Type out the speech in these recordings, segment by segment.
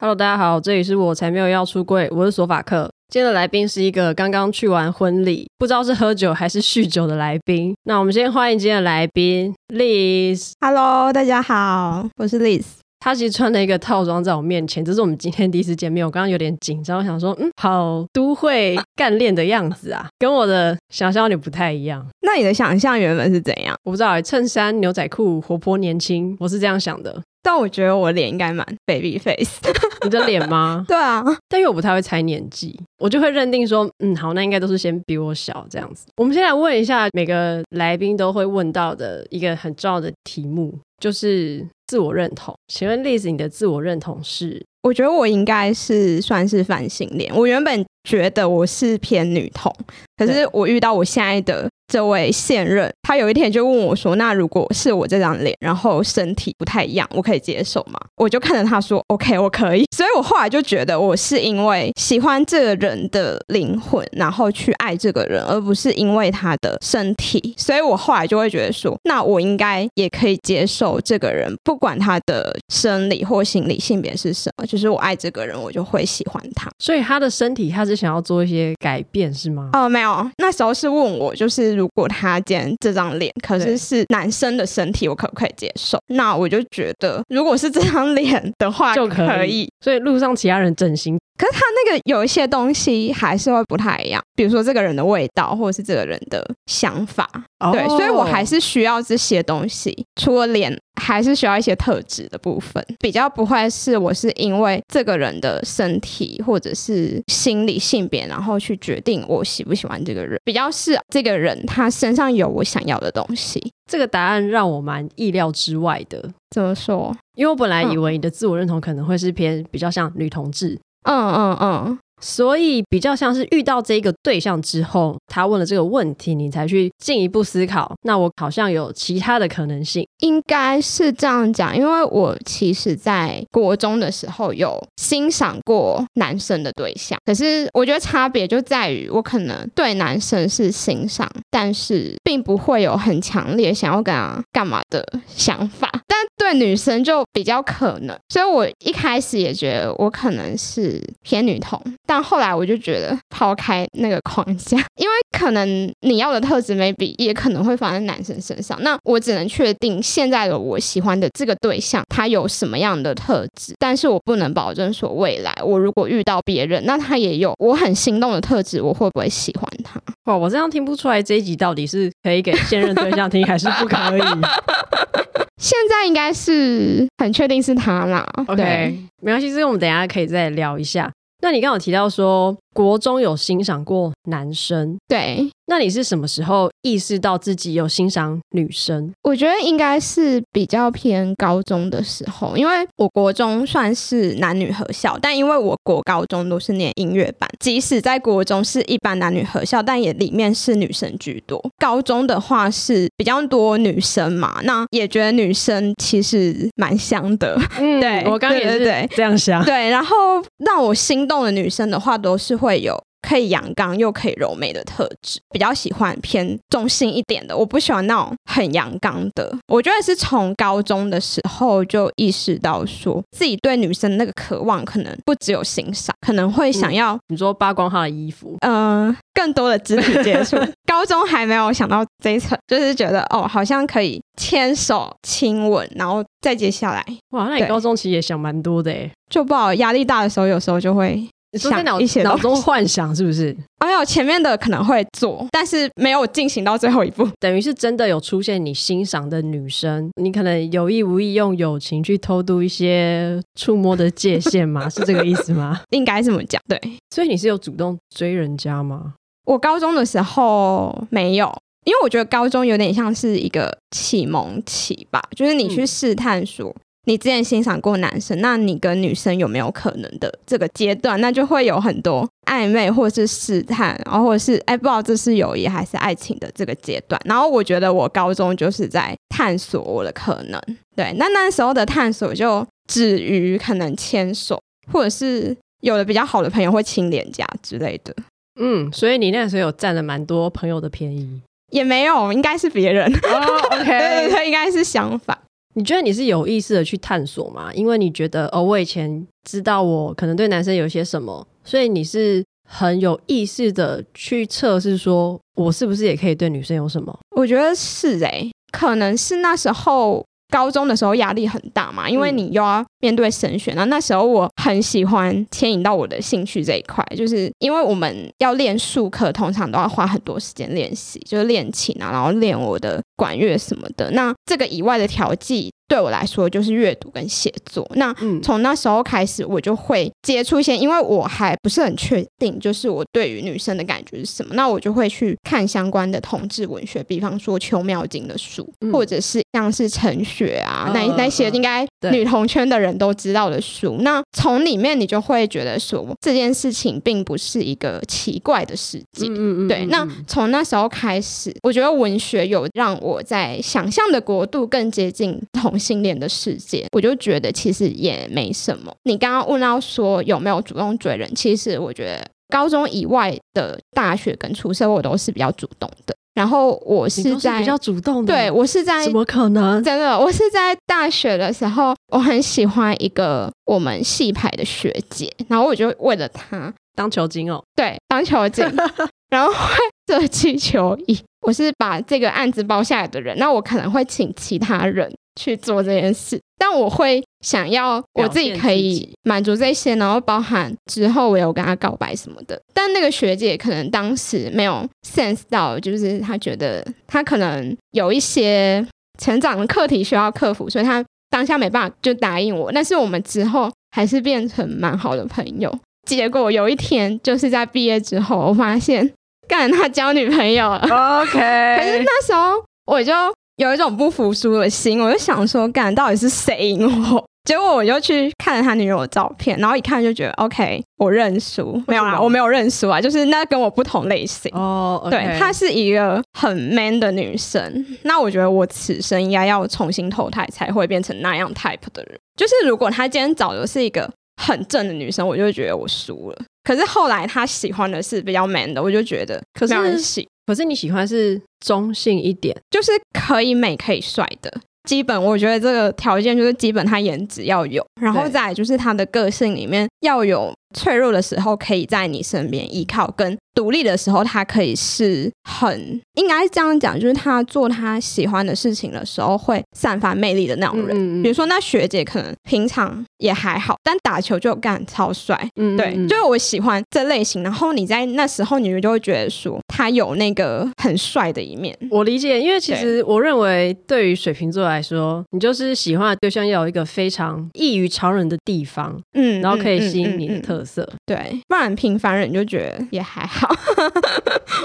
Hello，大家好，这里是我才没有要出柜，我是索法克。今天的来宾是一个刚刚去完婚礼，不知道是喝酒还是酗酒的来宾。那我们先欢迎今天的来宾 Liz。Hello，大家好，我是 Liz。他其实穿了一个套装在我面前，这是我们今天第一次见面，我刚刚有点紧张，我想说，嗯，好都会干练的样子啊，跟我的想象有点不太一样。那你的想象原本是怎样？我不知道，衬衫、牛仔裤，活泼年轻，我是这样想的。但我觉得我脸应该蛮 baby face，你的脸吗？对啊，但因为我不太会猜年纪，我就会认定说，嗯，好，那应该都是先比我小这样子。我们先来问一下每个来宾都会问到的一个很重要的题目，就是自我认同。请问 Liz，你的自我认同是？我觉得我应该是算是反性恋。我原本觉得我是偏女同，可是我遇到我现在的这位现任，他有一天就问我说：“那如果是我这张脸，然后身体不太一样，我可以接受吗？”我就看着他说：“OK，我可以。”所以，我后来就觉得我是因为喜欢这个人的灵魂，然后去爱这个人，而不是因为他的身体。所以我后来就会觉得说：“那我应该也可以接受这个人，不管他的生理或心理性别是什么。”就是我爱这个人，我就会喜欢他。所以他的身体，他是想要做一些改变，是吗？哦，没有，那时候是问我，就是如果他今天这张脸，可是是男生的身体，我可不可以接受？那我就觉得，如果是这张脸的话，就可以。所以路上其他人整形。可是他那个有一些东西还是会不太一样，比如说这个人的味道，或者是这个人的想法，哦、对，所以我还是需要这些东西。除了脸，还是需要一些特质的部分，比较不会是我是因为这个人的身体或者是心理性别，然后去决定我喜不喜欢这个人，比较是这个人他身上有我想要的东西。这个答案让我蛮意料之外的。怎么说？因为我本来以为你的自我认同可能会是偏比较像女同志。嗯嗯嗯，所以比较像是遇到这个对象之后，他问了这个问题，你才去进一步思考。那我好像有其他的可能性，应该是这样讲。因为我其实在国中的时候有欣赏过男生的对象，可是我觉得差别就在于，我可能对男生是欣赏，但是并不会有很强烈想要跟他干嘛的想法。但对女生就比较可能，所以我一开始也觉得我可能是偏女同，但后来我就觉得抛开那个框架，因为可能你要的特质 maybe 也可能会放在男生身上，那我只能确定现在的我喜欢的这个对象他有什么样的特质，但是我不能保证说未来我如果遇到别人，那他也有我很心动的特质，我会不会喜欢他？哇，我这样听不出来这一集到底是可以给现任对象听还是不可以？现在应该是很确定是他啦。OK，对没关系，这个我们等一下可以再聊一下。那你刚刚有提到说，国中有欣赏过男生，对。那你是什么时候意识到自己有欣赏女生？我觉得应该是比较偏高中的时候，因为我国中算是男女合校，但因为我国高中都是念音乐班，即使在国中是一般男女合校，但也里面是女生居多。高中的话是比较多女生嘛，那也觉得女生其实蛮香的。嗯，对，我刚刚也是这样想。对，然后让我心动的女生的话，都是会有。可以阳刚又可以柔美的特质，比较喜欢偏中性一点的。我不喜欢那种很阳刚的。我觉得是从高中的时候就意识到，说自己对女生那个渴望，可能不只有欣赏，可能会想要、嗯、你说扒光她的衣服，嗯、呃，更多的肢体接触。高中还没有想到这一层，就是觉得哦，好像可以牵手、亲吻，然后再接下来。哇，那你高中其实也想蛮多的诶，就不好压力大的时候，有时候就会。你说在脑脑中幻想是不是？哎呦，前面的可能会做，但是没有进行到最后一步。等于是真的有出现你欣赏的女生，你可能有意无意用友情去偷渡一些触摸的界限吗？是这个意思吗？应该这么讲。对，所以你是有主动追人家吗？我高中的时候没有，因为我觉得高中有点像是一个启蒙期吧，就是你去试探说。嗯你之前欣赏过男生，那你跟女生有没有可能的这个阶段？那就会有很多暧昧，或者是试探，然后或者是哎，不知道这是友谊还是爱情的这个阶段。然后我觉得我高中就是在探索我的可能。对，那那时候的探索就止于可能牵手，或者是有的比较好的朋友会亲脸颊之类的。嗯，所以你那时候有占了蛮多朋友的便宜？也没有，应该是别人。哦，OK，对对对，应该是相反。你觉得你是有意识的去探索吗？因为你觉得哦，我以前知道我可能对男生有些什么，所以你是很有意识的去测试，说我是不是也可以对女生有什么？我觉得是诶、欸，可能是那时候。高中的时候压力很大嘛，因为你又要面对神学。那、嗯、那时候我很喜欢牵引到我的兴趣这一块，就是因为我们要练术课，通常都要花很多时间练习，就是练琴啊，然后练我的管乐什么的。那这个以外的调剂。对我来说就是阅读跟写作。那从那时候开始，我就会接触一些，因为我还不是很确定，就是我对于女生的感觉是什么。那我就会去看相关的同志文学，比方说邱妙金的书，嗯、或者是像是陈雪啊，那那些应该女同圈的人都知道的书。那从里面你就会觉得说，这件事情并不是一个奇怪的事情。嗯嗯对。那从那时候开始，我觉得文学有让我在想象的国度更接近同。性恋的世界，我就觉得其实也没什么。你刚刚问到说有没有主动追人，其实我觉得高中以外的大学跟出社会我都是比较主动的。然后我是在是比较主动的，对我是在怎么可能？真的，我是在大学的时候，我很喜欢一个我们系排的学姐，然后我就为了她当球精哦，对，当球精，然后会设计球衣。我是把这个案子包下来的人，那我可能会请其他人。去做这件事，但我会想要我自己可以满足这些，然后包含之后我有跟他告白什么的。但那个学姐可能当时没有 sense 到，就是她觉得她可能有一些成长的课题需要克服，所以她当下没办法就答应我。但是我们之后还是变成蛮好的朋友。结果有一天就是在毕业之后，我发现干他交女朋友了。OK，可是那时候我就。有一种不服输的心，我就想说，干到底是谁赢我？结果我就去看了他女友的照片，然后一看就觉得，OK，我认输。没有啦，我没有认输啊，就是那跟我不同类型。哦，oh, okay. 对，她是一个很 man 的女生。那我觉得我此生应该要重新投胎，才会变成那样 type 的人。就是如果他今天找的是一个很正的女生，我就觉得我输了。可是后来他喜欢的是比较 man 的，我就觉得可是喜。可是你喜欢是中性一点，就是可以美可以帅的，基本我觉得这个条件就是基本他颜值要有，然后再来就是他的个性里面要有脆弱的时候可以在你身边依靠跟。独立的时候，他可以是很应该是这样讲，就是他做他喜欢的事情的时候，会散发魅力的那种人。嗯嗯，比如说，那学姐可能平常也还好，但打球就干超帅。嗯，嗯，对，就是我喜欢这类型。然后你在那时候，你就会觉得说他有那个很帅的一面。我理解，因为其实我认为，对于水瓶座来说，你就是喜欢的对象要有一个非常异于常人的地方，嗯，然后可以吸引你的特色。对，不然平凡人就觉得也还好。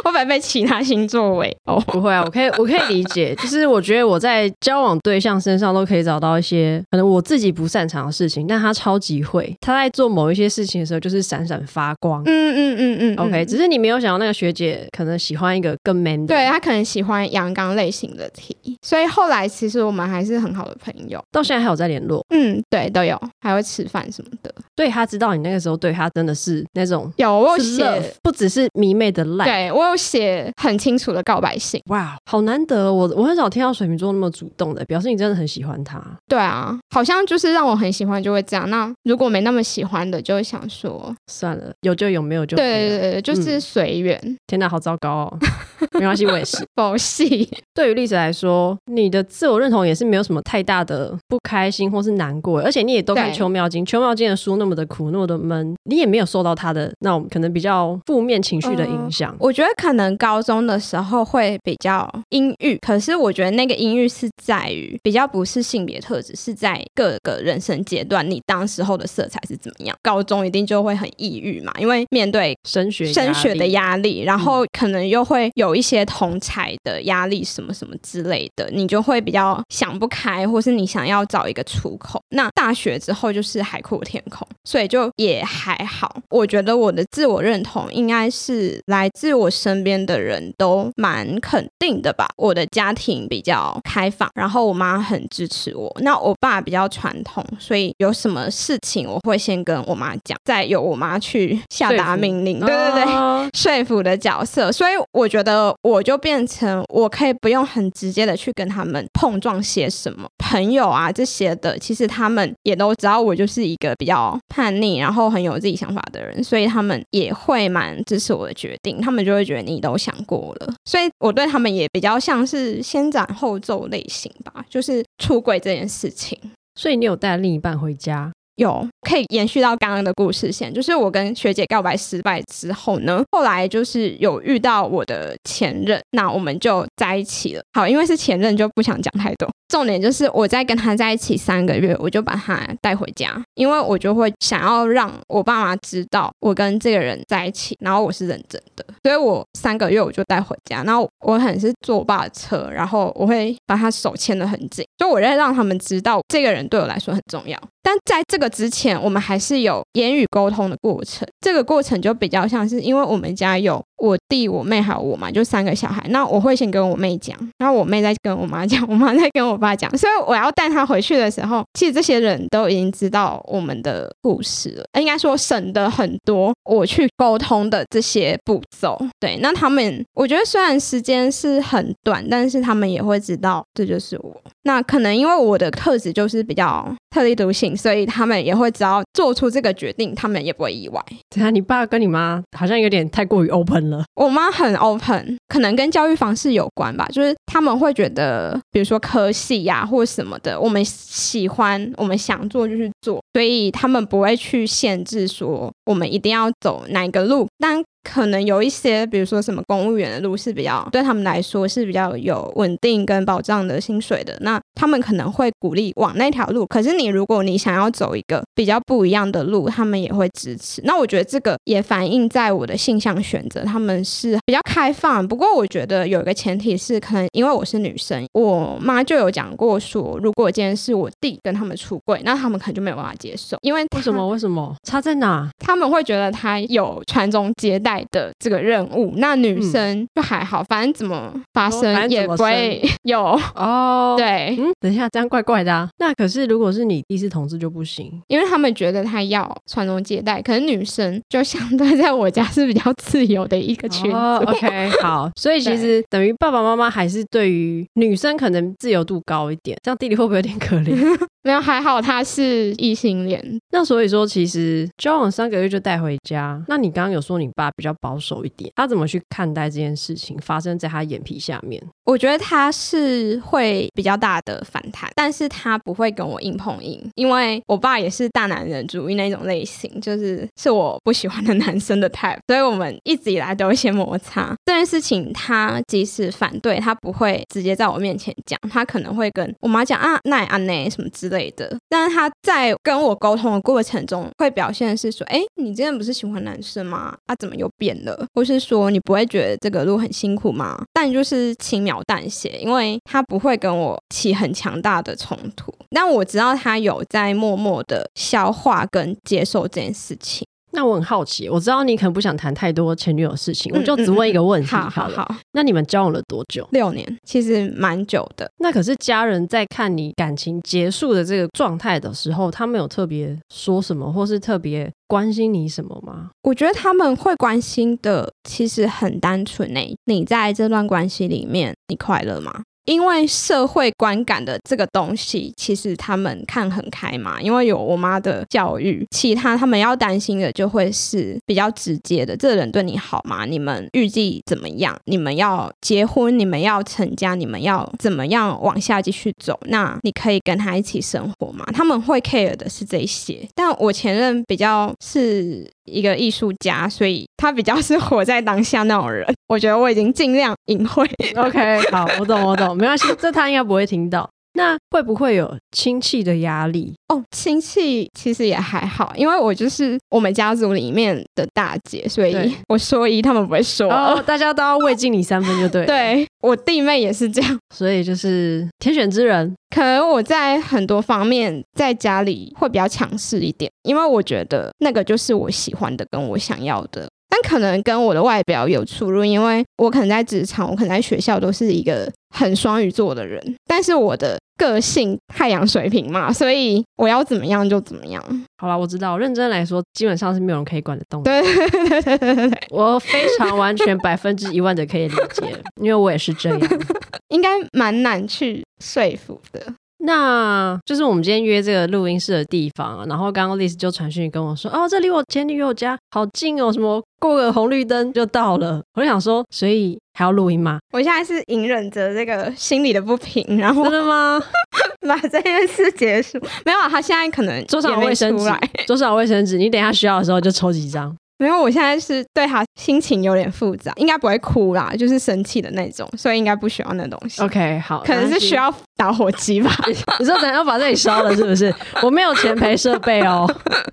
会不会被其他星座围哦，不会啊，我可以，我可以理解。就是我觉得我在交往对象身上都可以找到一些可能我自己不擅长的事情，但他超级会。他在做某一些事情的时候，就是闪闪发光。嗯嗯嗯嗯。OK，只是你没有想到那个学姐可能喜欢一个更 man 的，对，他可能喜欢阳刚类型的 T，所以后来其实我们还是很好的朋友，到现在还有在联络。嗯，对，都有，还会吃饭什么的。对，他知道你那个时候对他真的是那种有我有写，不只是迷妹。的烂，对我有写很清楚的告白信，哇，好难得，我我很少听到水瓶座那么主动的，表示你真的很喜欢他。对啊，好像就是让我很喜欢就会这样。那如果没那么喜欢的，就会想说算了，有就有，没有就。对对对，就是随缘。嗯、天哪，好糟糕哦！没关系，我也是。佛系。对于例子来说，你的自我认同也是没有什么太大的不开心或是难过，而且你也都看邱妙金，邱妙金的书那么的苦，那么的闷，你也没有受到他的那种可能比较负面情绪的影响。我觉得可能高中的时候会比较阴郁，可是我觉得那个阴郁是在于比较不是性别特质，是在各个人生阶段你当时候的色彩是怎么样。高中一定就会很抑郁嘛，因为面对升学升学的压力，然后可能又会有一些同才的压力什么什么之类的，你就会比较想不开，或是你想要找一个出口。那大学之后就是海阔天空，所以就也还好。我觉得我的自我认同应该是来自我身边的人都蛮肯定的吧。我的家庭比较开放，然后我妈很支持我。那我爸比较传统，所以有什么事情我会先跟我妈讲，再由我妈去下达命令。对对对，哦、说服的角色。所以我觉得我就变成我可以不用很直接的去跟他们碰撞些什么朋友啊这些的，其实他们也都知道我就是一个比较叛逆，然后很有自己想法的人，所以他们也会蛮支持我的决定。他们就会觉得你都想过了，所以我对他们也比较像是先斩后奏类型吧，就是出轨这件事情。所以你有带另一半回家？有，可以延续到刚刚的故事线，就是我跟学姐告白失败之后呢，后来就是有遇到我的前任，那我们就在一起了。好，因为是前任，就不想讲太多。重点就是我在跟他在一起三个月，我就把他带回家，因为我就会想要让我爸妈知道我跟这个人在一起，然后我是认真的，所以我三个月我就带回家，然后我很是坐我爸的车，然后我会把他手牵得很紧，就我在让他们知道这个人对我来说很重要。但在这个之前，我们还是有言语沟通的过程。这个过程就比较像是，因为我们家有我弟、我妹还有我嘛，就三个小孩。那我会先跟我妹讲，然后我妹再跟我妈讲，我妈再跟我爸讲。所以我要带他回去的时候，其实这些人都已经知道我们的故事了。应该说省得很多我去沟通的这些步骤。对，那他们我觉得虽然时间是很短，但是他们也会知道这就是我。那可能因为我的特质就是比较特立独行，所以他们也会知道做出这个决定，他们也不会意外。对啊，你爸跟你妈好像有点太过于 open 了。我妈很 open，可能跟教育方式有关吧，就是他们会觉得，比如说科系呀、或什么的，我们喜欢，我们想做就去做，所以他们不会去限制说我们一定要走哪个路，但。可能有一些，比如说什么公务员的路是比较对他们来说是比较有稳定跟保障的薪水的，那他们可能会鼓励往那条路。可是你如果你想要走一个比较不一样的路，他们也会支持。那我觉得这个也反映在我的性向选择，他们是比较开放。不过我觉得有一个前提是，可能因为我是女生，我妈就有讲过说，如果今天是我弟跟他们出轨，那他们可能就没有办法接受，因为为什么？为什么？差在哪？他们会觉得他有传宗接代。的这个任务，那女生就还好，嗯、反正怎么发生也不会有哦。对，嗯，等一下，这样怪怪的啊。那可是如果是你弟是同志就不行，因为他们觉得他要传宗接代，可是女生就相对在我家是比较自由的一个群体。哦、OK，好，所以其实等于爸爸妈妈还是对于女生可能自由度高一点，这样弟弟会不会有点可怜？没有，还好他是异性恋。那所以说，其实交往三个月就带回家，那你刚刚有说你爸比比较保守一点，他怎么去看待这件事情发生在他眼皮下面？我觉得他是会比较大的反弹，但是他不会跟我硬碰硬，因为我爸也是大男人主义那种类型，就是是我不喜欢的男生的 type，所以我们一直以来都有一些摩擦。这件事情他即使反对，他不会直接在我面前讲，他可能会跟我妈讲啊，那也安内什么之类的，但是他在跟我沟通的过程中，会表现是说，哎，你之前不是喜欢男生吗？啊，怎么又变了？或是说你不会觉得这个路很辛苦吗？但就是轻描淡写，因为他不会跟我起很强大的冲突，但我知道他有在默默的消化跟接受这件事情。那我很好奇，我知道你可能不想谈太多前女友的事情，嗯、我就只问一个问题好。好好好，那你们交往了多久？六年，其实蛮久的。那可是家人在看你感情结束的这个状态的时候，他们有特别说什么，或是特别关心你什么吗？我觉得他们会关心的其实很单纯诶，你在这段关系里面，你快乐吗？因为社会观感的这个东西，其实他们看很开嘛。因为有我妈的教育，其他他们要担心的就会是比较直接的：这个人对你好吗？你们预计怎么样？你们要结婚？你们要成家？你们要怎么样往下继续走？那你可以跟他一起生活吗？他们会 care 的是这些。但我前任比较是一个艺术家，所以他比较是活在当下那种人。我觉得我已经尽量隐晦。OK，好，我懂，我懂。没关系，这他应该不会听到。那会不会有亲戚的压力？哦，亲戚其实也还好，因为我就是我们家族里面的大姐，所以 我说一，他们不会说，哦，大家都要畏敬你三分，就对。对，我弟妹也是这样，所以就是天选之人。可能我在很多方面在家里会比较强势一点，因为我觉得那个就是我喜欢的，跟我想要的。但可能跟我的外表有出入，因为我可能在职场，我可能在学校都是一个很双鱼座的人，但是我的个性太阳水平嘛，所以我要怎么样就怎么样。好了，我知道，认真来说，基本上是没有人可以管得动的。对对对对对，我非常完全百分之一万的可以理解，因为我也是这样，应该蛮难去说服的。那就是我们今天约这个录音室的地方啊，然后刚刚 Liz 就传讯跟我说，哦，这离我前女友家好近哦，什么过个红绿灯就到了。我就想说，所以还要录音吗？我现在是隐忍着这个心里的不平，然后真的吗？把这件事结束？没有啊，他现在可能桌上有卫生纸，桌 上有卫生纸，你等一下需要的时候就抽几张。因为我现在是对他心情有点复杂，应该不会哭啦，就是生气的那种，所以应该不需要那东西。OK，好，可能是需要打火机吧？你说等下要把这里烧了是不是？我没有钱赔设备哦。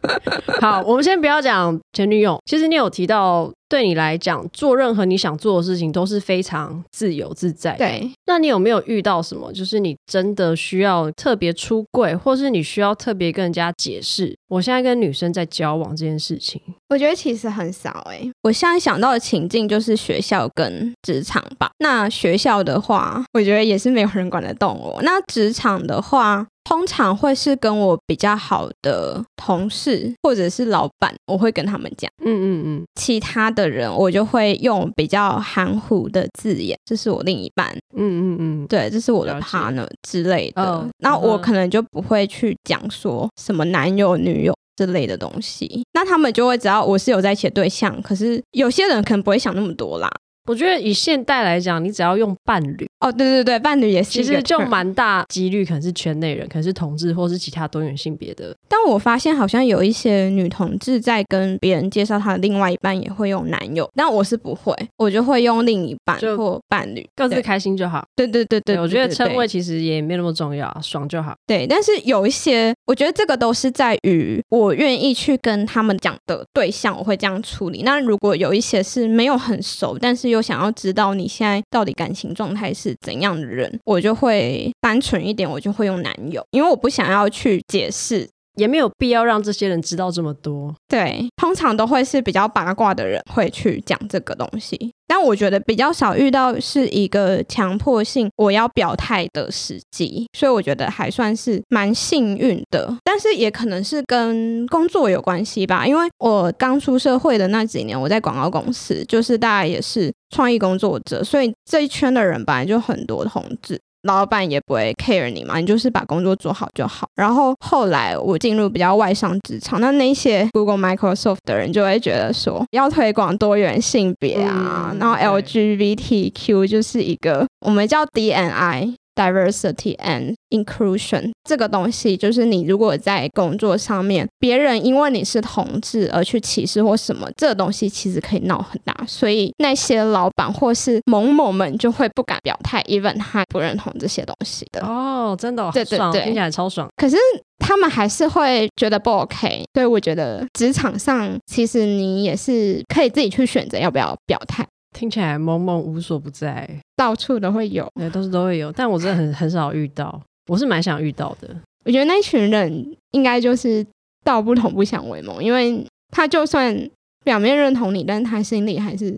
好，我们先不要讲前女友。其实你有提到。对你来讲，做任何你想做的事情都是非常自由自在的。对，那你有没有遇到什么，就是你真的需要特别出柜，或是你需要特别跟人家解释，我现在跟女生在交往这件事情？我觉得其实很少哎、欸。我现在想到的情境就是学校跟职场吧。那学校的话，我觉得也是没有人管得动我。那职场的话，通常会是跟我比较好的同事或者是老板，我会跟他们讲，嗯嗯嗯。其他的人我就会用比较含糊的字眼，这是我另一半，嗯嗯嗯，对，这是我的 partner 之类的。那我可能就不会去讲说什么男友女友之类的东西，那他们就会知道我是有在一起的对象。可是有些人可能不会想那么多啦。我觉得以现代来讲，你只要用伴侣哦，对对对，伴侣也是，其实就蛮大几率可能是圈内人，可能是同志或是其他多元性别的。但我发现好像有一些女同志在跟别人介绍她的另外一半也会用男友，但我是不会，我就会用另一半或伴侣，各自开心就好。对对对对，对，我觉得称谓其实也没那么重要，爽就好。对，但是有一些，我觉得这个都是在于我愿意去跟他们讲的对象，我会这样处理。那如果有一些是没有很熟，但是我想要知道。你现在到底感情状态是怎样的人？我就会单纯一点，我就会用男友，因为我不想要去解释。也没有必要让这些人知道这么多。对，通常都会是比较八卦的人会去讲这个东西。但我觉得比较少遇到是一个强迫性我要表态的时机，所以我觉得还算是蛮幸运的。但是也可能是跟工作有关系吧，因为我刚出社会的那几年，我在广告公司，就是大家也是创意工作者，所以这一圈的人本来就很多同志。老板也不会 care 你嘛，你就是把工作做好就好。然后后来我进入比较外商职场，那那些 Google、Microsoft 的人就会觉得说，要推广多元性别啊，嗯、然后 LGBTQ 就是一个我们叫 DNI。Diversity and inclusion 这个东西，就是你如果在工作上面，别人因为你是同志而去歧视或什么，这个东西其实可以闹很大。所以那些老板或是某某们就会不敢表态，even 他不认同这些东西的。哦，真的，对对对，听起来超爽。可是他们还是会觉得不 OK。所以我觉得职场上其实你也是可以自己去选择要不要表态。听起来萌萌无所不在，到处都会有，对，都是都会有，但我真的很很少遇到，我是蛮想遇到的。我觉得那群人应该就是道不同不相为谋，因为他就算表面认同你，但是他心里还是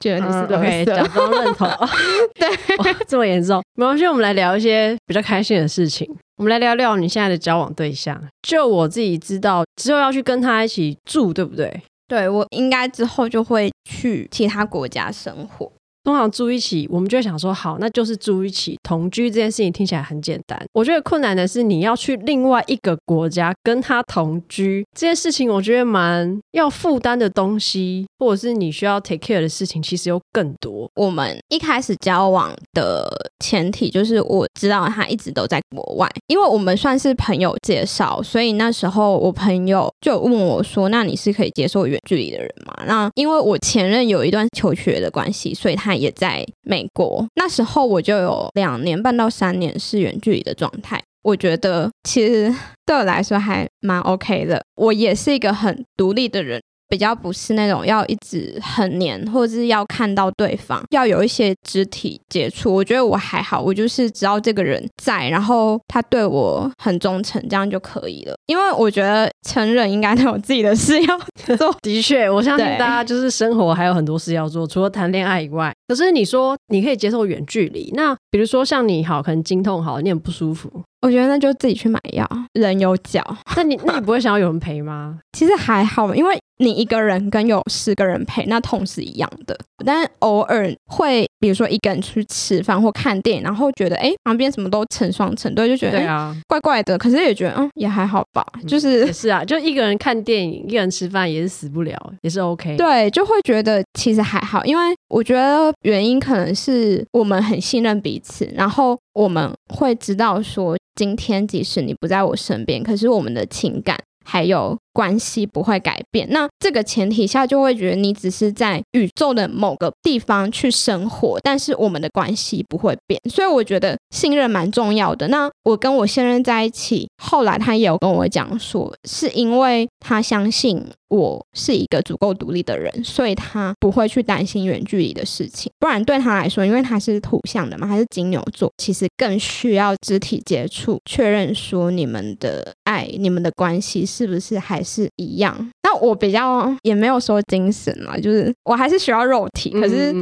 觉得你是垃圾。嗯、OK，假装认同，对，这么严重。没关系，我们来聊一些比较开心的事情。我们来聊聊你现在的交往对象。就我自己知道，之后要去跟他一起住，对不对？对，我应该之后就会去其他国家生活。通常住一起，我们就会想说，好，那就是住一起同居这件事情听起来很简单。我觉得困难的是你要去另外一个国家跟他同居这件事情，我觉得蛮要负担的东西，或者是你需要 take care 的事情，其实有更多。我们一开始交往的前提就是我知道他一直都在国外，因为我们算是朋友介绍，所以那时候我朋友就问我说：“那你是可以接受远距离的人吗？”那因为我前任有一段求学的关系，所以他。也在美国，那时候我就有两年半到三年是远距离的状态。我觉得其实对我来说还蛮 OK 的。我也是一个很独立的人。比较不是那种要一直很黏，或者是要看到对方，要有一些肢体接触。我觉得我还好，我就是只要这个人在，然后他对我很忠诚，这样就可以了。因为我觉得成人应该都有自己的事要 做。的确，我相信大家就是生活还有很多事要做，除了谈恋爱以外。可是你说你可以接受远距离，那比如说像你好，可能经痛好，你很不舒服。我觉得那就自己去买药，人有脚。那你那你不会想要有人陪吗？其实还好，因为你一个人跟有十个人陪，那痛是一样的。但偶尔会，比如说一个人去吃饭或看电影，然后觉得哎，旁边什么都成双成对，就觉得对啊，怪怪的。可是也觉得嗯，也还好吧。就是也是啊，就一个人看电影，一个人吃饭也是死不了，也是 OK。对，就会觉得其实还好，因为我觉得原因可能是我们很信任彼此，然后我们会知道说。今天即使你不在我身边，可是我们的情感还有关系不会改变。那这个前提下，就会觉得你只是在宇宙的某个地方去生活，但是我们的关系不会变。所以我觉得信任蛮重要的。那我跟我现任在一起，后来他也有跟我讲说，是因为他相信。我是一个足够独立的人，所以他不会去担心远距离的事情。不然对他来说，因为他是土象的嘛，他是金牛座，其实更需要肢体接触，确认说你们的爱、你们的关系是不是还是一样。那我比较也没有说精神嘛，就是我还是需要肉体，可是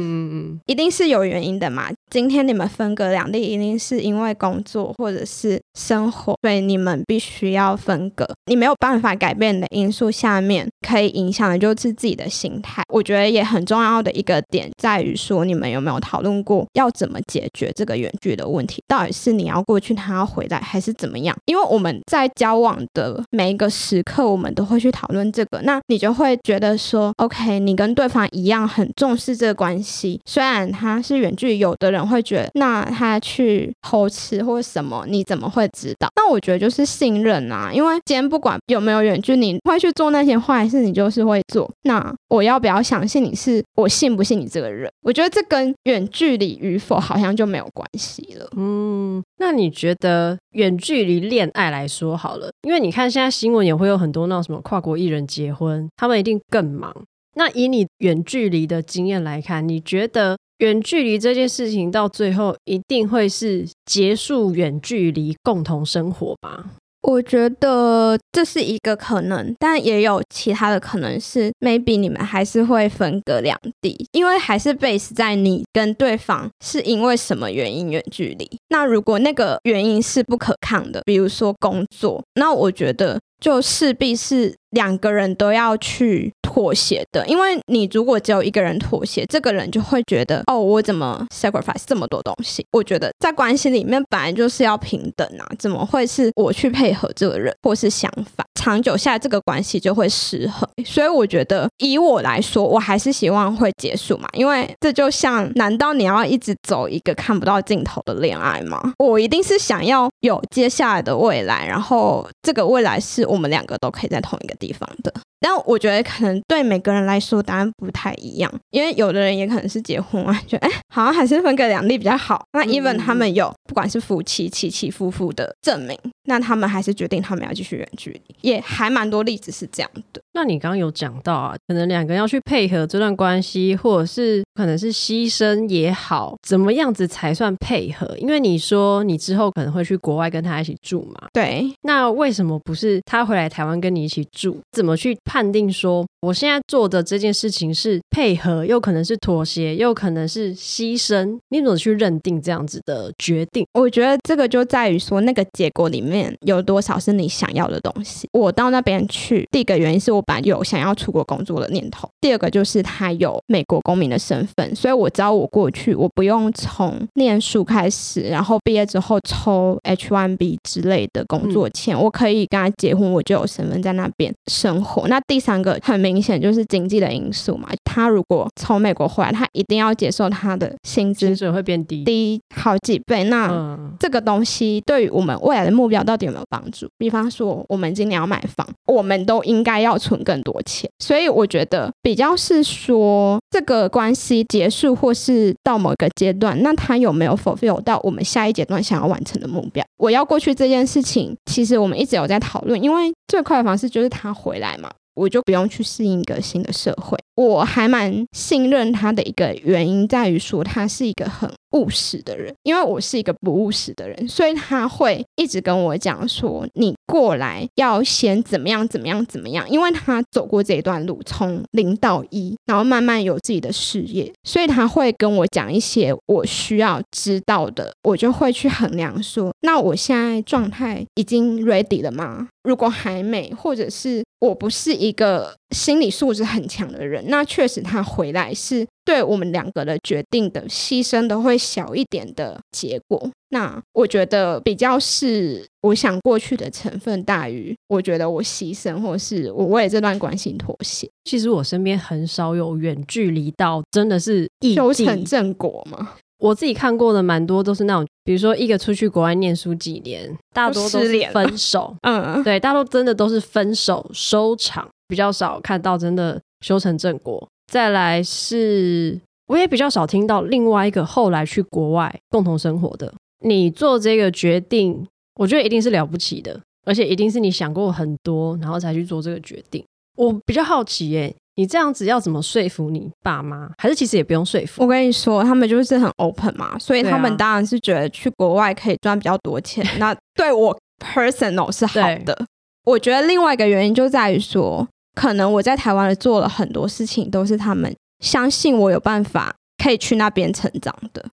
一定是有原因的嘛。今天你们分隔两地，一定是因为工作或者是生活，所以你们必须要分隔。你没有办法改变的因素下面。可以影响的就是自己的心态，我觉得也很重要的一个点在于说，你们有没有讨论过要怎么解决这个远距的问题？到底是你要过去，他要回来，还是怎么样？因为我们在交往的每一个时刻，我们都会去讨论这个，那你就会觉得说，OK，你跟对方一样很重视这个关系，虽然他是远距离，有的人会觉得，那他去偷吃或什么，你怎么会知道？那我觉得就是信任啊，因为今天不管有没有远距，你会去做那些坏。事你就是会做，那我要不要相信你是？我信不信你这个人？我觉得这跟远距离与否好像就没有关系了。嗯，那你觉得远距离恋爱来说好了，因为你看现在新闻也会有很多那种什么跨国艺人结结婚，他们一定更忙。那以你远距离的经验来看，你觉得远距离这件事情到最后一定会是结束远距离共同生活吗？我觉得这是一个可能，但也有其他的可能是，maybe 你们还是会分隔两地，因为还是 base 在你跟对方是因为什么原因远距离。那如果那个原因是不可抗的，比如说工作，那我觉得就势必是。两个人都要去妥协的，因为你如果只有一个人妥协，这个人就会觉得哦，我怎么 sacrifice 这么多东西？我觉得在关系里面本来就是要平等啊，怎么会是我去配合这个人，或是相反？长久下来这个关系就会失衡。所以我觉得以我来说，我还是希望会结束嘛，因为这就像，难道你要一直走一个看不到尽头的恋爱吗？我一定是想要有接下来的未来，然后这个未来是我们两个都可以在同一个地方的。但我觉得可能对每个人来说答案不太一样，因为有的人也可能是结婚啊，觉得哎，好像还是分隔两地比较好。那 even 他们有不管是夫妻、起起、夫妇的证明，那他们还是决定他们要继续远距离，也还蛮多例子是这样的。那你刚刚有讲到啊，可能两个人要去配合这段关系，或者是可能是牺牲也好，怎么样子才算配合？因为你说你之后可能会去国外跟他一起住嘛，对。那为什么不是他回来台湾跟你一起住？怎么去？判定说，我现在做的这件事情是配合，又可能是妥协，又可能是牺牲，你怎么去认定这样子的决定？我觉得这个就在于说，那个结果里面有多少是你想要的东西。我到那边去，第一个原因是我本来有想要出国工作的念头，第二个就是他有美国公民的身份，所以我知道我过去我不用从念书开始，然后毕业之后抽 H1B 之类的工作签，嗯、我可以跟他结婚，我就有身份在那边生活。那那第三个很明显就是经济的因素嘛。他如果从美国回来，他一定要接受他的薪资水会变低，低好几倍。那这个东西对于我们未来的目标到底有没有帮助？比方说，我们今年要买房，我们都应该要存更多钱。所以我觉得比较是说，这个关系结束或是到某一个阶段，那他有没有 fulfill 到我们下一阶段想要完成的目标？我要过去这件事情，其实我们一直有在讨论，因为最快的方式就是他回来嘛。我就不用去适应一个新的社会。我还蛮信任他的一个原因在于说，他是一个很务实的人。因为我是一个不务实的人，所以他会一直跟我讲说：“你过来要先怎么样，怎么样，怎么样。”因为他走过这一段路，从零到一，然后慢慢有自己的事业，所以他会跟我讲一些我需要知道的。我就会去衡量说：“那我现在状态已经 ready 了吗？如果还没，或者是我不是一个。”心理素质很强的人，那确实他回来是对我们两个的决定的牺牲的会小一点的结果。那我觉得比较是我想过去的成分大于我觉得我牺牲或是我为这段关系妥协。其实我身边很少有远距离到真的是修成正果吗？我自己看过的蛮多都是那种，比如说一个出去国外念书几年，大多都是分手。嗯，对，大多真的都是分手收场。比较少看到真的修成正果，再来是我也比较少听到另外一个后来去国外共同生活的。你做这个决定，我觉得一定是了不起的，而且一定是你想过很多，然后才去做这个决定。我比较好奇耶，你这样子要怎么说服你爸妈？还是其实也不用说服？我跟你说，他们就是很 open 嘛，所以他们当然是觉得去国外可以赚比较多钱。那对我 personal 是好的。我觉得另外一个原因就在于说。可能我在台湾做了很多事情，都是他们相信我有办法可以去那边成长的。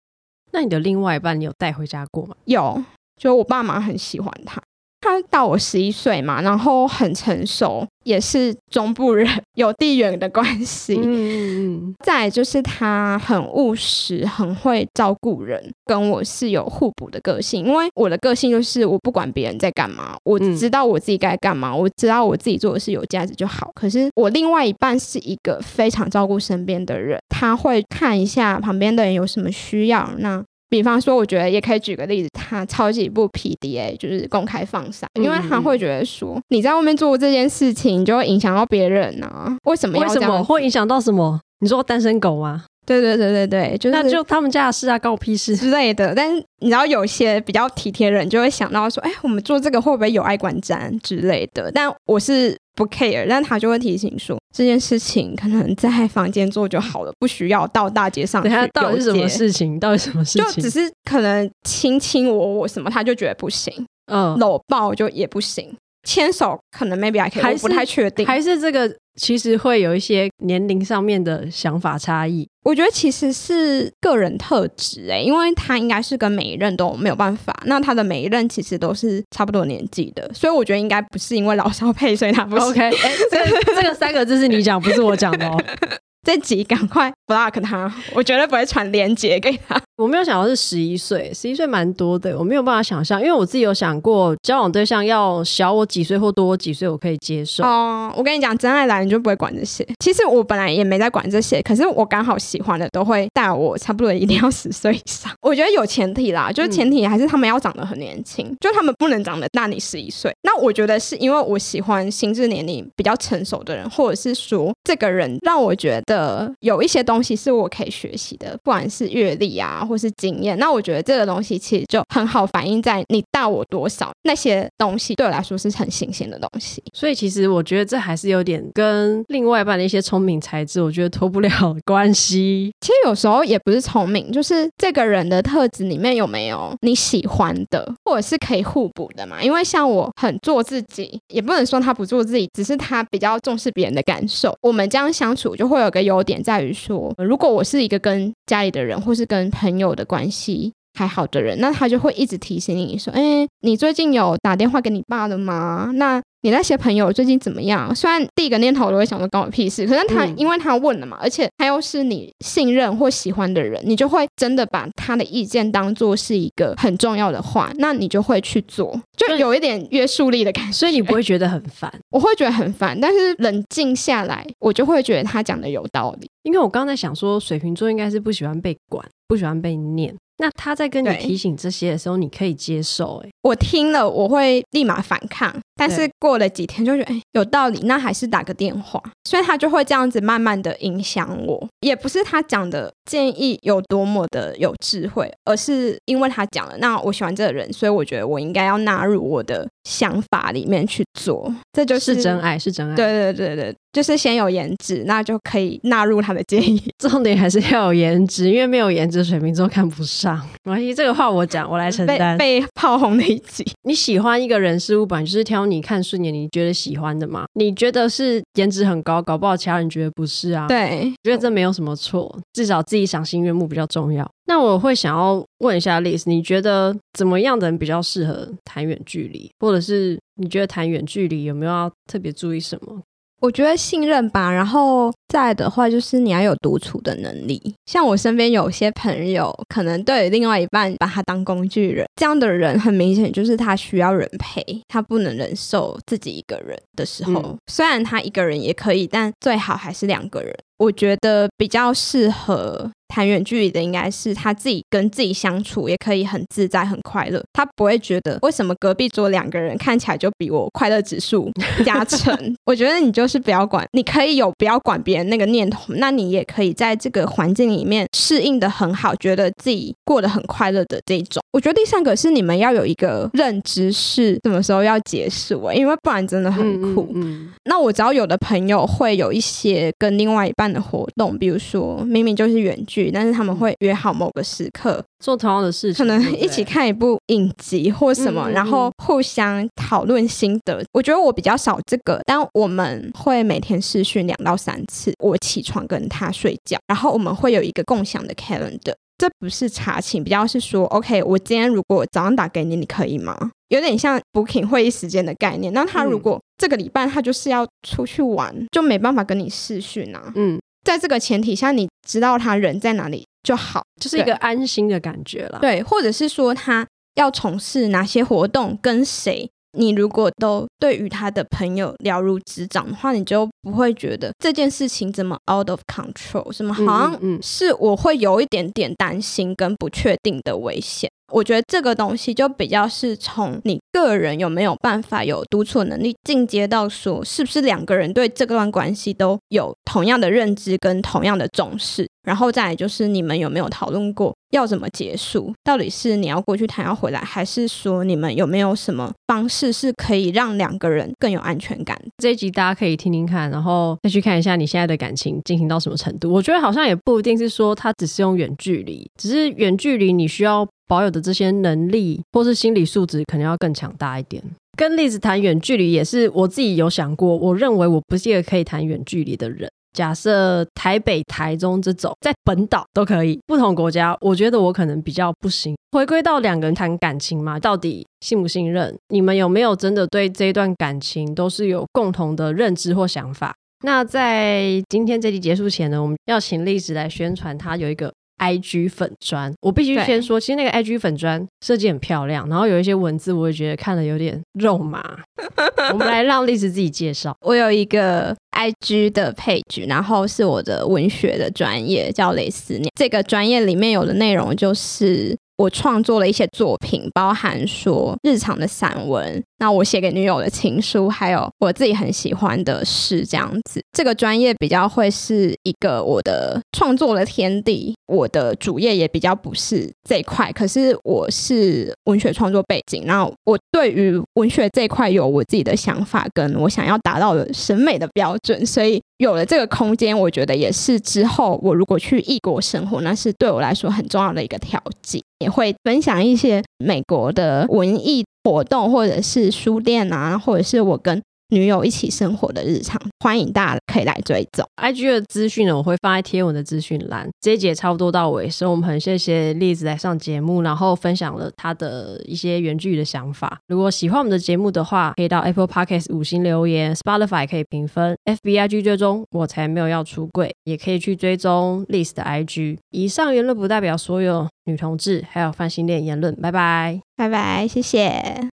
那你的另外一半，你有带回家过吗？有，就我爸妈很喜欢他。他大我十一岁嘛，然后很成熟，也是中部人，有地缘的关系。嗯，再就是他很务实，很会照顾人，跟我是有互补的个性。因为我的个性就是我不管别人在干嘛，我知道我自己该干嘛，我知道我自己做的事有价值就好。可是我另外一半是一个非常照顾身边的人，他会看一下旁边的人有什么需要，那。比方说，我觉得也可以举个例子，他超级不 PDA，就是公开放闪，因为他会觉得说，你在外面做这件事情，就会影响到别人啊。为什么要？为什么会影响到什么？你说单身狗吗？对对对对对，就是那就他们家的事啊，关我屁事之类的。但是你知道，有些比较体贴的人就会想到说，哎，我们做这个会不会有碍观瞻之类的？但我是。不 care，但他就会提醒说，这件事情可能在房间做就好了，不需要到大街上去。等下到底是什么事情？到底什么事情？就只是可能亲亲我我什么，他就觉得不行。嗯，搂抱就也不行。牵手可能 maybe 还可以，还不太确定。还是这个其实会有一些年龄上面的想法差异。我觉得其实是个人特质哎、欸，因为他应该是跟每一任都没有办法。那他的每一任其实都是差不多年纪的，所以我觉得应该不是因为老少配，所以他不 OK。这 这个三个字是你讲，不是我讲的哦。这集赶快 block 他，我绝对不会传链接给他。我没有想到是十一岁，十一岁蛮多的，我没有办法想象，因为我自己有想过交往对象要小我几岁或多我几岁，我可以接受。哦，我跟你讲，真爱来你就不会管这些。其实我本来也没在管这些，可是我刚好喜欢的都会大我差不多一定要十岁以上。我觉得有前提啦，就是前提还是他们要长得很年轻，嗯、就他们不能长得大你十一岁。那我觉得是因为我喜欢心智年龄比较成熟的人，或者是说这个人让我觉得。呃，有一些东西是我可以学习的，不管是阅历啊，或是经验。那我觉得这个东西其实就很好反映在你大我多少，那些东西对我来说是很新鲜的东西。所以其实我觉得这还是有点跟另外一半的一些聪明才智，我觉得脱不了关系。其实有时候也不是聪明，就是这个人的特质里面有没有你喜欢的，或者是可以互补的嘛。因为像我很做自己，也不能说他不做自己，只是他比较重视别人的感受。我们这样相处就会有个优点在于说，如果我是一个跟家里的人或是跟朋友友的关系。还好的人，那他就会一直提醒你说：“哎，你最近有打电话给你爸了吗？那你那些朋友最近怎么样？虽然第一个念头都会想说关我屁事，可是他、嗯、因为他问了嘛，而且他又是你信任或喜欢的人，你就会真的把他的意见当做是一个很重要的话，那你就会去做，就有一点约束力的感觉。所以你不会觉得很烦？我会觉得很烦，但是冷静下来，我就会觉得他讲的有道理。因为我刚才想说，水瓶座应该是不喜欢被管，不喜欢被念。那他在跟你提醒这些的时候，你可以接受、欸？哎，我听了我会立马反抗，但是过了几天就觉得哎、欸、有道理，那还是打个电话。所以他就会这样子慢慢的影响我，也不是他讲的建议有多么的有智慧，而是因为他讲了，那我喜欢这个人，所以我觉得我应该要纳入我的想法里面去做。这就是，是真爱，是真爱。对对对对，就是先有颜值，那就可以纳入他的建议。重点还是要有颜值，因为没有颜值，水瓶座看不上。没关系，这个话我讲，我来承担。被炮轰的一集。你喜欢一个人事物，本来就是挑你看顺眼，你觉得喜欢的嘛？你觉得是颜值很高，搞不好其他人觉得不是啊？对，觉得这没有什么错，至少自己赏心悦目比较重要。那我会想要问一下 Liz，你觉得怎么样的人比较适合谈远距离，或者是你觉得谈远距离有没有要特别注意什么？我觉得信任吧，然后再的话就是你要有独处的能力。像我身边有些朋友，可能对另外一半把他当工具人，这样的人很明显就是他需要人陪，他不能忍受自己一个人的时候。嗯、虽然他一个人也可以，但最好还是两个人。我觉得比较适合谈远距离的，应该是他自己跟自己相处也可以很自在、很快乐。他不会觉得为什么隔壁桌两个人看起来就比我快乐指数加成。我觉得你就是不要管，你可以有不要管别人那个念头，那你也可以在这个环境里面适应的很好，觉得自己过得很快乐的这种。我觉得第三个是你们要有一个认知是什么时候要结束，因为不然真的很苦。嗯嗯嗯。那我知道有的朋友会有一些跟另外一半。的活动，比如说明明就是远距，但是他们会约好某个时刻做同样的事情，可能一起看一部影集或什么，嗯嗯嗯，然后互相讨论心得。我觉得我比较少这个，但我们会每天视讯两到三次，我起床跟他睡觉，然后我们会有一个共享的 calendar。这不是查寝，比较是说，OK，我今天如果早上打给你，你可以吗？有点像 booking 会议时间的概念。那他如果这个礼拜他就是要出去玩，就没办法跟你视讯啊。嗯，在这个前提下，你知道他人在哪里就好，就是一个安心的感觉了。对，或者是说他要从事哪些活动，跟谁。你如果都对于他的朋友了如指掌的话，你就不会觉得这件事情怎么 out of control，什么好像是我会有一点点担心跟不确定的危险。我觉得这个东西就比较是从你个人有没有办法有独处能力，进阶到说是不是两个人对这段关系都有同样的认知跟同样的重视，然后再来就是你们有没有讨论过要怎么结束？到底是你要过去谈要回来，还是说你们有没有什么方式是可以让两个人更有安全感？这一集大家可以听听看，然后再去看一下你现在的感情进行到什么程度。我觉得好像也不一定是说他只是用远距离，只是远距离你需要。保有的这些能力或是心理素质，可能要更强大一点。跟 Liz 谈远距离，也是我自己有想过。我认为我不是一个可以谈远距离的人。假设台北、台中这种在本岛都可以，不同国家，我觉得我可能比较不行。回归到两个人谈感情嘛，到底信不信任？你们有没有真的对这一段感情都是有共同的认知或想法？那在今天这集结束前呢，我们要请栗子来宣传，他有一个。I G 粉砖，我必须先说，其实那个 I G 粉砖设计很漂亮，然后有一些文字，我也觉得看了有点肉麻。我们来让 Liz 自己介绍。我有一个 I G 的 page，然后是我的文学的专业，叫蕾丝念。这个专业里面有的内容就是。我创作了一些作品，包含说日常的散文，那我写给女友的情书，还有我自己很喜欢的诗，这样子。这个专业比较会是一个我的创作的天地，我的主业也比较不是这一块。可是我是文学创作背景，然后我对于文学这一块有我自己的想法，跟我想要达到的审美的标准，所以。有了这个空间，我觉得也是之后我如果去异国生活，那是对我来说很重要的一个条件。也会分享一些美国的文艺活动，或者是书店啊，或者是我跟女友一起生活的日常，欢迎大家可以来追踪。IG 的资讯呢，我会放在贴文的资讯栏。这一节差不多到尾声，我们很谢谢 Liz 来上节目，然后分享了她的一些原剧的想法。如果喜欢我们的节目的话，可以到 Apple Podcast 五星留言，Spotify 可以评分，FBIG 追踪我才没有要出柜，也可以去追踪 Liz 的 IG。以上言论不代表所有女同志还有泛性恋言论。拜拜，拜拜，谢谢。